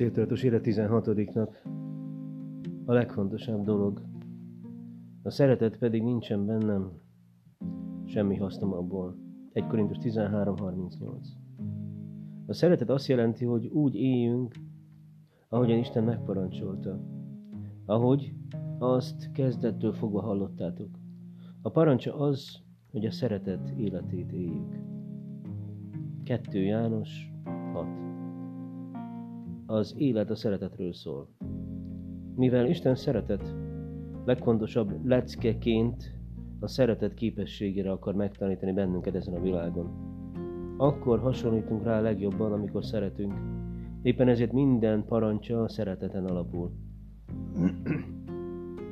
Céltudatos élet 16. nap. A legfontosabb dolog. A szeretet pedig nincsen bennem, semmi hasznom abból. 1 Korintus 13.38 A szeretet azt jelenti, hogy úgy éljünk, ahogyan Isten megparancsolta. Ahogy azt kezdettől fogva hallottátok. A parancsa az, hogy a szeretet életét éljük. 2 János 6 Az élet a szeretetről szól. Mivel Isten szeretet legfontosabb leckeként a szeretet képességére akar megtanítani bennünket ezen a világon. Akkor hasonlítunk rá legjobban, amikor szeretünk. Éppen ezért minden parancsa a szereteten alapul.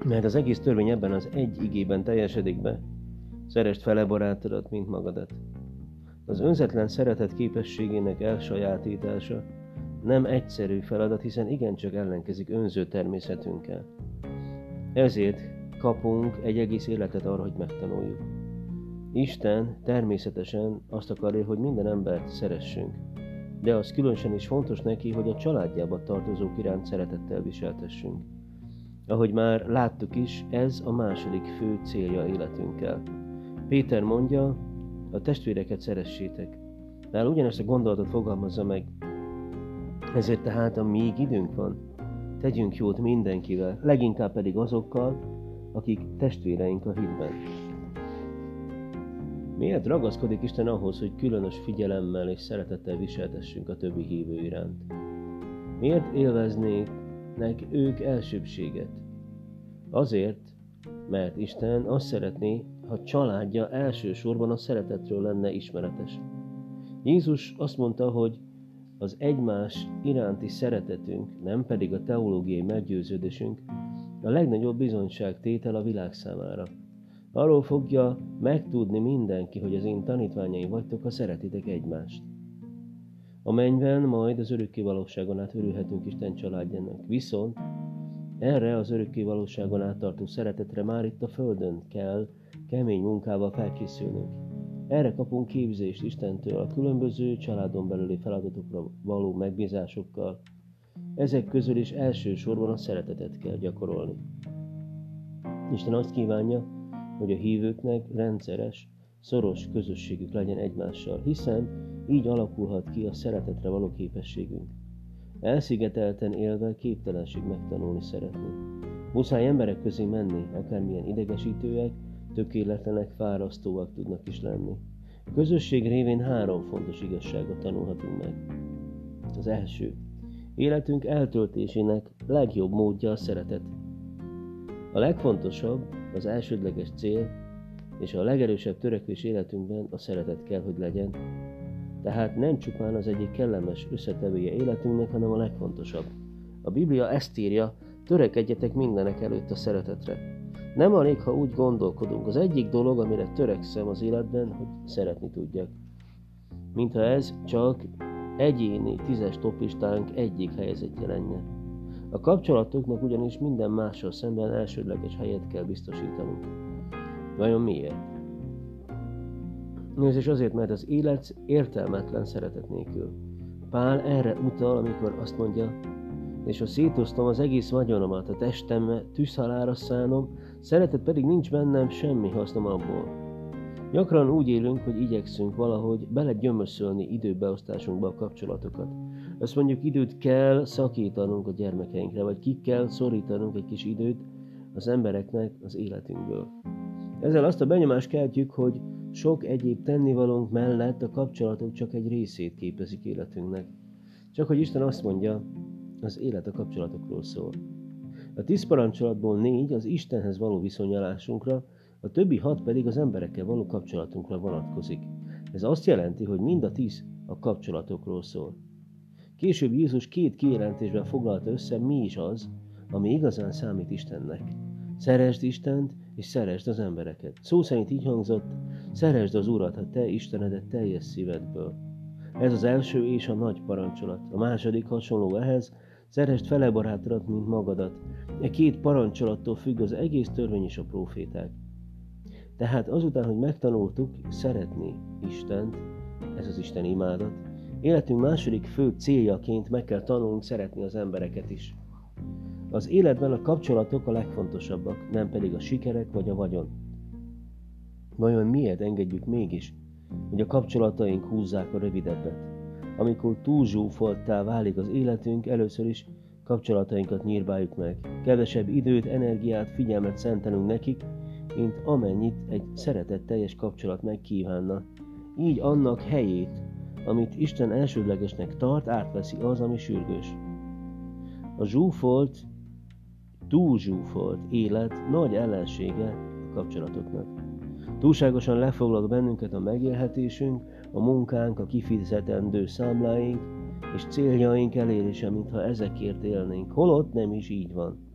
Mert az egész törvény ebben az egy igében teljesedik be. Szerest fele barátodat, mint magadat. Az önzetlen szeretet képességének elsajátítása nem egyszerű feladat, hiszen igencsak ellenkezik önző természetünkkel. Ezért kapunk egy egész életet arra, hogy megtanuljuk. Isten természetesen azt akarja, hogy minden embert szeressünk, de az különösen is fontos neki, hogy a családjába tartozók iránt szeretettel viseltessünk. Ahogy már láttuk is, ez a második fő célja életünkkel. Péter mondja, a testvéreket szeressétek. De ugyanezt a gondolatot fogalmazza meg. Ezért tehát, amíg időnk van, tegyünk jót mindenkivel, leginkább pedig azokkal, akik testvéreink a hitben. Miért ragaszkodik Isten ahhoz, hogy különös figyelemmel és szeretettel viseltessünk a többi hívő iránt? Miért élveznének ők elsőbséget? Azért, mert Isten azt szeretné, ha családja elsősorban a szeretetről lenne ismeretes. Jézus azt mondta, hogy az egymás iránti szeretetünk, nem pedig a teológiai meggyőződésünk, a legnagyobb bizonyságtétel a világ számára. Arról fogja megtudni mindenki, hogy az én tanítványai vagytok, ha szeretitek egymást. A mennyben majd az örökké valóságon át örülhetünk Isten családjának. Viszont erre az örökké valóságon át tartó szeretetre már itt a földön kell kemény munkával felkészülnünk. Erre kapunk képzést Istentől a különböző családon belüli feladatokra való megbízásokkal. Ezek közül is elsősorban a szeretetet kell gyakorolni. Isten azt kívánja, hogy a hívőknek rendszeres, szoros közösségük legyen egymással, hiszen így alakulhat ki a szeretetre való képességünk. Elszigetelten élve képtelenség megtanulni szeretni. Muszáj emberek közé menni, akármilyen idegesítőek, tökéletlenek, fárasztóak tudnak is lenni. A közösség révén három fontos igazságot tanulhatunk meg. Az első. Életünk eltöltésének legjobb módja a szeretet. A legfontosabb, az elsődleges cél és a legerősebb törekvés életünkben a szeretet kell, hogy legyen. Tehát nem csupán az egyik kellemes összetevője életünknek, hanem a legfontosabb. A Biblia ezt írja, törekedjetek mindenek előtt a szeretetre. Nem alig, ha úgy gondolkodunk. Az egyik dolog, amire törekszem az életben, hogy szeretni tudjak. Mintha ez csak egyéni tízes topistánk egyik helyzetje lenne. A kapcsolatoknak ugyanis minden mással szemben elsődleges helyet kell biztosítanunk. Vajon miért? Ez is azért, mert az élet értelmetlen szeretet nélkül. Pál erre utal, amikor azt mondja, és ha szétoztam az egész vagyonomat, a testem tűzhalára szánom, szeretet pedig nincs bennem semmi hasznom abból. Gyakran úgy élünk, hogy igyekszünk valahogy belegyömöszölni időbeosztásunkba a kapcsolatokat. Azt mondjuk időt kell szakítanunk a gyermekeinkre, vagy ki kell szorítanunk egy kis időt az embereknek az életünkből. Ezzel azt a benyomást keltjük, hogy sok egyéb tennivalónk mellett a kapcsolatok csak egy részét képezik életünknek. Csak hogy Isten azt mondja, az élet a kapcsolatokról szól. A tíz parancsolatból négy az Istenhez való viszonyulásunkra, a többi hat pedig az emberekkel való kapcsolatunkra vonatkozik. Ez azt jelenti, hogy mind a tíz a kapcsolatokról szól. Később Jézus két kijelentésben foglalta össze, mi is az, ami igazán számít Istennek. Szeresd Istent, és szeresd az embereket. Szó szerint így hangzott, szeresd az Urat, a te Istenedet teljes szívedből. Ez az első és a nagy parancsolat. A második hasonló ehhez, szeresd fele barátodat, mint magadat. E két parancsolattól függ az egész törvény és a proféták. Tehát azután, hogy megtanultuk szeretni Istent, ez az Isten imádat, Életünk második fő céljaként meg kell tanulnunk szeretni az embereket is. Az életben a kapcsolatok a legfontosabbak, nem pedig a sikerek vagy a vagyon. Vajon miért engedjük mégis, hogy a kapcsolataink húzzák a rövidebbet? Amikor túl zsúfoltá válik az életünk, először is kapcsolatainkat nyírbáljuk meg. Kevesebb időt, energiát, figyelmet szentelünk nekik, mint amennyit egy szeretetteljes kapcsolat megkívánna. Így annak helyét, amit Isten elsődlegesnek tart, átveszi az, ami sürgős. A zsúfolt, túl zsúfolt élet nagy ellensége a kapcsolatoknak. Túlságosan lefoglal bennünket a megélhetésünk, a munkánk, a kifizetendő számláink és céljaink elérése, mintha ezekért élnénk, holott nem is így van.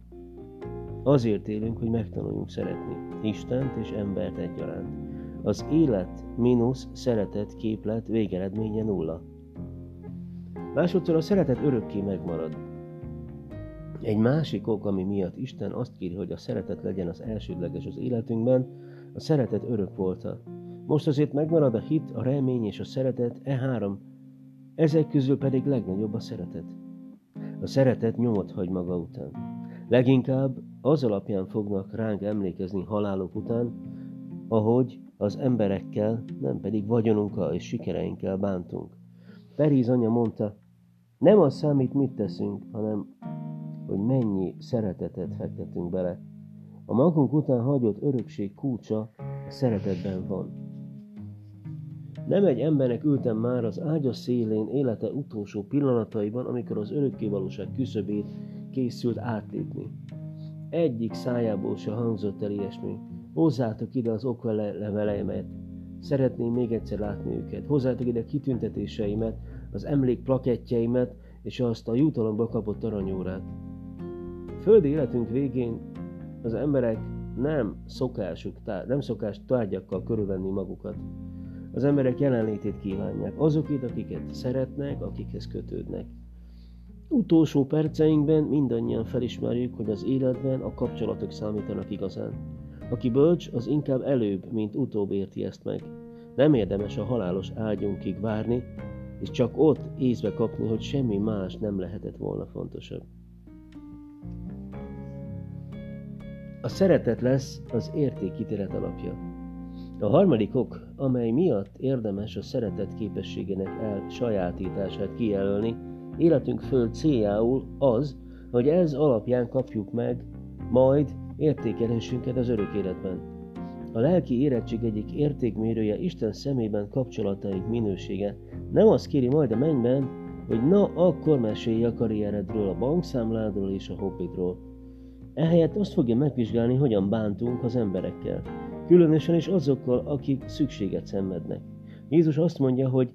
Azért élünk, hogy megtanuljunk szeretni Istent és embert egyaránt. Az élet mínusz szeretet képlet végeredménye nulla. Másodszor a szeretet örökké megmarad. Egy másik ok, ami miatt Isten azt kéri, hogy a szeretet legyen az elsődleges az életünkben, a szeretet örök volta. Most azért megmarad a hit, a remény és a szeretet, e három. Ezek közül pedig legnagyobb a szeretet. A szeretet nyomot hagy maga után. Leginkább az alapján fognak ránk emlékezni halálok után, ahogy az emberekkel, nem pedig vagyonunkkal és sikereinkkel bántunk. Períz anya mondta, nem az számít, mit teszünk, hanem hogy mennyi szeretetet fektetünk bele. A magunk után hagyott örökség kulcsa a szeretetben van. Nem egy embernek ültem már az ágya szélén élete utolsó pillanataiban, amikor az örökkévalóság küszöbét készült átlépni. Egyik szájából se hangzott el ilyesmi. Hozzátok ide az okleveleimet. Szeretném még egyszer látni őket. Hozzátok ide kitüntetéseimet, az emlék plakettjeimet, és azt a jutalomba kapott aranyórát. Földi életünk végén az emberek nem szokásuk, nem szokás tárgyakkal körülvenni magukat. Az emberek jelenlétét kívánják, azokét, akiket szeretnek, akikhez kötődnek. Utolsó perceinkben mindannyian felismerjük, hogy az életben a kapcsolatok számítanak igazán. Aki bölcs, az inkább előbb, mint utóbb érti ezt meg. Nem érdemes a halálos ágyunkig várni, és csak ott észbe kapni, hogy semmi más nem lehetett volna fontosabb. A szeretet lesz az értékítélet alapja. A harmadik ok, amely miatt érdemes a szeretet képességének el sajátítását kijelölni, életünk föld céljául az, hogy ez alapján kapjuk meg majd értékelésünket az örök életben. A lelki érettség egyik értékmérője Isten szemében kapcsolataink minősége. Nem azt kéri majd a mennyben, hogy na, akkor mesélj a karrieredről, a bankszámládról és a hobbidról. Ehelyett azt fogja megvizsgálni, hogyan bántunk az emberekkel, különösen is azokkal, akik szükséget szenvednek. Jézus azt mondja, hogy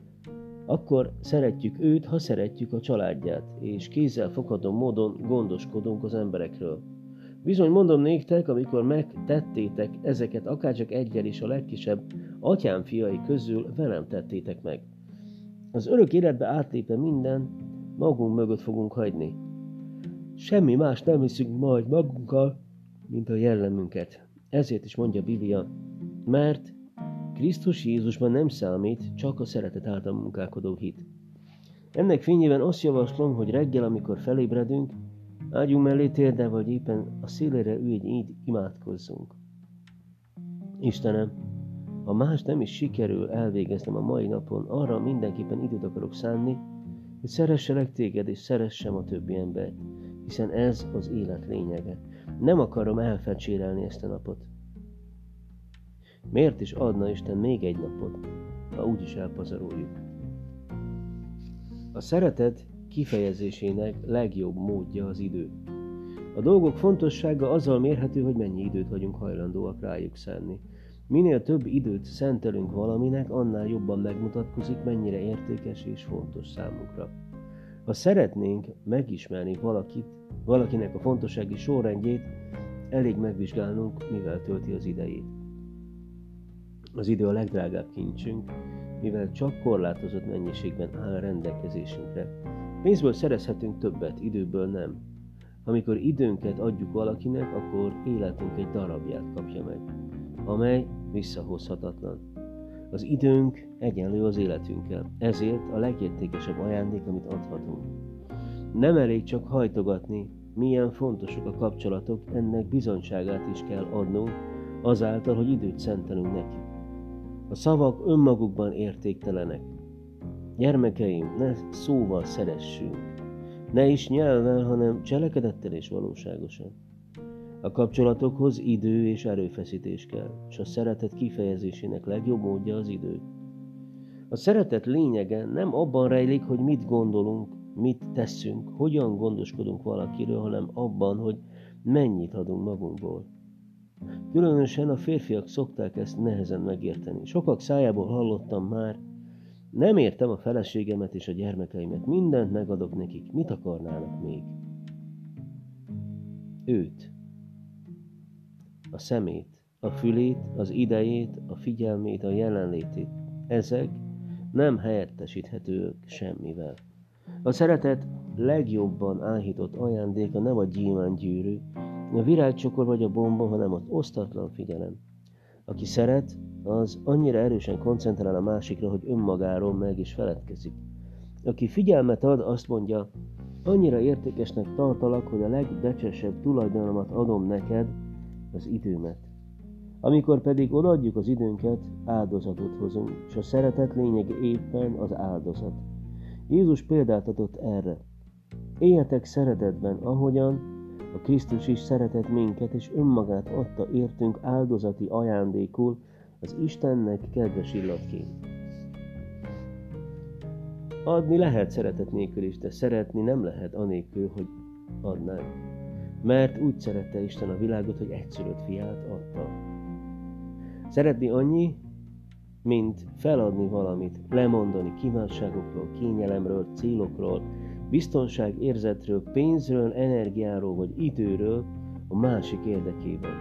akkor szeretjük őt, ha szeretjük a családját, és kézzel fogható módon gondoskodunk az emberekről. Bizony mondom néktek, amikor megtettétek ezeket akárcsak egyel is a legkisebb atyám fiai közül velem tettétek meg. Az örök életbe átlépve minden, magunk mögött fogunk hagyni. Semmi más nem hiszünk majd magunkkal, mint a jellemünket. Ezért is mondja Biblia, mert Krisztus Jézusban nem számít, csak a szeretet által munkálkodó hit. Ennek fényében azt javaslom, hogy reggel, amikor felébredünk, ágyunk mellé térde, vagy éppen a szélére ülj, így imádkozzunk. Istenem, ha más nem is sikerül elvégeznem a mai napon, arra mindenképpen időt akarok szánni, hogy szeresselek téged, és szeressem a többi embert, hiszen ez az élet lényege. Nem akarom elfecsérelni ezt a napot. Miért is adna Isten még egy napot, ha úgyis elpazaroljuk? A szeretet kifejezésének legjobb módja az idő. A dolgok fontossága azzal mérhető, hogy mennyi időt vagyunk hajlandóak rájuk szenni. Minél több időt szentelünk valaminek, annál jobban megmutatkozik, mennyire értékes és fontos számunkra. Ha szeretnénk megismerni valakit, valakinek a fontossági sorrendjét, elég megvizsgálnunk, mivel tölti az idejét. Az idő a legdrágább kincsünk, mivel csak korlátozott mennyiségben áll rendelkezésünkre. Pénzből szerezhetünk többet, időből nem. Amikor időnket adjuk valakinek, akkor életünk egy darabját kapja meg, amely visszahozhatatlan. Az időnk egyenlő az életünkkel, ezért a legértékesebb ajándék, amit adhatunk. Nem elég csak hajtogatni, milyen fontosak a kapcsolatok, ennek bizonyságát is kell adnunk, azáltal, hogy időt szentelünk neki. A szavak önmagukban értéktelenek. Gyermekeim, ne szóval szeressünk, ne is nyelven, hanem cselekedettel és valóságosan. A kapcsolatokhoz idő és erőfeszítés kell, és a szeretet kifejezésének legjobb módja az idő. A szeretet lényege nem abban rejlik, hogy mit gondolunk, mit teszünk, hogyan gondoskodunk valakiről, hanem abban, hogy mennyit adunk magunkból. Különösen a férfiak szokták ezt nehezen megérteni. Sokak szájából hallottam már, nem értem a feleségemet és a gyermekeimet, mindent megadok nekik, mit akarnának még? Őt, a szemét, a fülét, az idejét, a figyelmét, a jelenlétét. Ezek nem helyettesíthetők semmivel. A szeretet legjobban áhított ajándéka nem a gyímán gyűrű, a virágcsokor vagy a bomba, hanem az osztatlan figyelem. Aki szeret, az annyira erősen koncentrál a másikra, hogy önmagáról meg is feledkezik. Aki figyelmet ad, azt mondja, annyira értékesnek tartalak, hogy a legbecsesebb tulajdonomat adom neked, az időmet. Amikor pedig odaadjuk az időnket, áldozatot hozunk, és a szeretet lényeg éppen az áldozat. Jézus példát adott erre. Éljetek szeretetben, ahogyan a Krisztus is szeretett minket, és önmagát adta értünk áldozati ajándékul az Istennek kedves illatként. Adni lehet szeretet nélkül is, de szeretni nem lehet anélkül, hogy adnánk. Mert úgy szerette Isten a világot, hogy egyszülött fiát adta. Szeretni annyi, mint feladni valamit, lemondani kívánságokról, kényelemről, célokról, biztonság érzetről, pénzről, energiáról vagy időről a másik érdekében.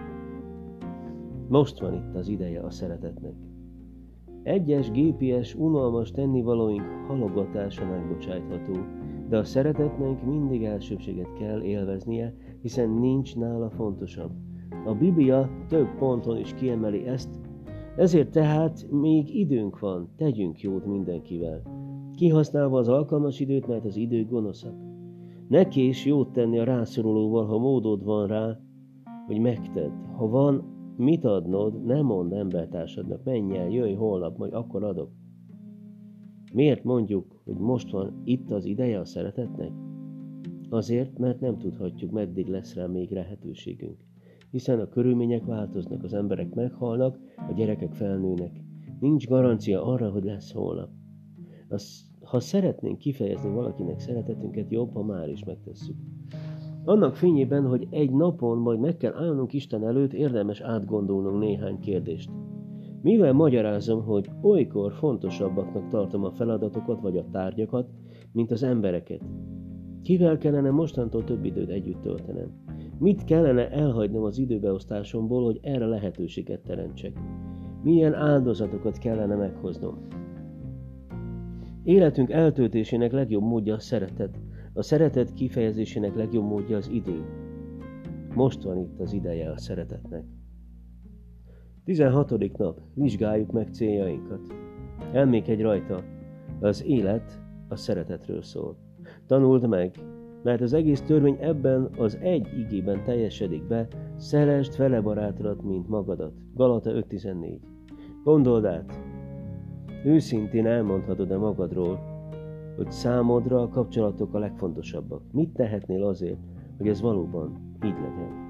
Most van itt az ideje a szeretetnek. Egyes GPS unalmas tennivalóink halogatása megbocsájtható, de a szeretetnek mindig elsőbséget kell élveznie, hiszen nincs nála fontosabb. A Biblia több ponton is kiemeli ezt, ezért tehát még időnk van, tegyünk jót mindenkivel. Kihasználva az alkalmas időt, mert az idő gonoszak. Ne kés jót tenni a rászorulóval, ha módod van rá, hogy megtedd. Ha van mit adnod, ne mondd embertársadnak, menj el, jöjj holnap, majd akkor adok. Miért mondjuk, hogy most van itt az ideje a szeretetnek? Azért, mert nem tudhatjuk, meddig lesz rá még lehetőségünk. Hiszen a körülmények változnak, az emberek meghalnak, a gyerekek felnőnek. Nincs garancia arra, hogy lesz holnap. Ha szeretnénk kifejezni valakinek szeretetünket, jobb, ha már is megtesszük. Annak fényében, hogy egy napon majd meg kell állnunk Isten előtt, érdemes átgondolnunk néhány kérdést. Mivel magyarázom, hogy olykor fontosabbaknak tartom a feladatokat vagy a tárgyakat, mint az embereket, Kivel kellene mostantól több időt együtt töltenem? Mit kellene elhagynom az időbeosztásomból, hogy erre lehetőséget teremtsek? Milyen áldozatokat kellene meghoznom? Életünk eltöltésének legjobb módja a szeretet. A szeretet kifejezésének legjobb módja az idő. Most van itt az ideje a szeretetnek. 16. nap. Vizsgáljuk meg céljainkat. Elmékedj rajta. Az élet a szeretetről szól. Tanuld meg, mert az egész törvény ebben az egy igében teljesedik be, szerest fele barátodat, mint magadat. Galata 5.14 Gondold át, őszintén elmondhatod-e magadról, hogy számodra a kapcsolatok a legfontosabbak. Mit tehetnél azért, hogy ez valóban így legyen?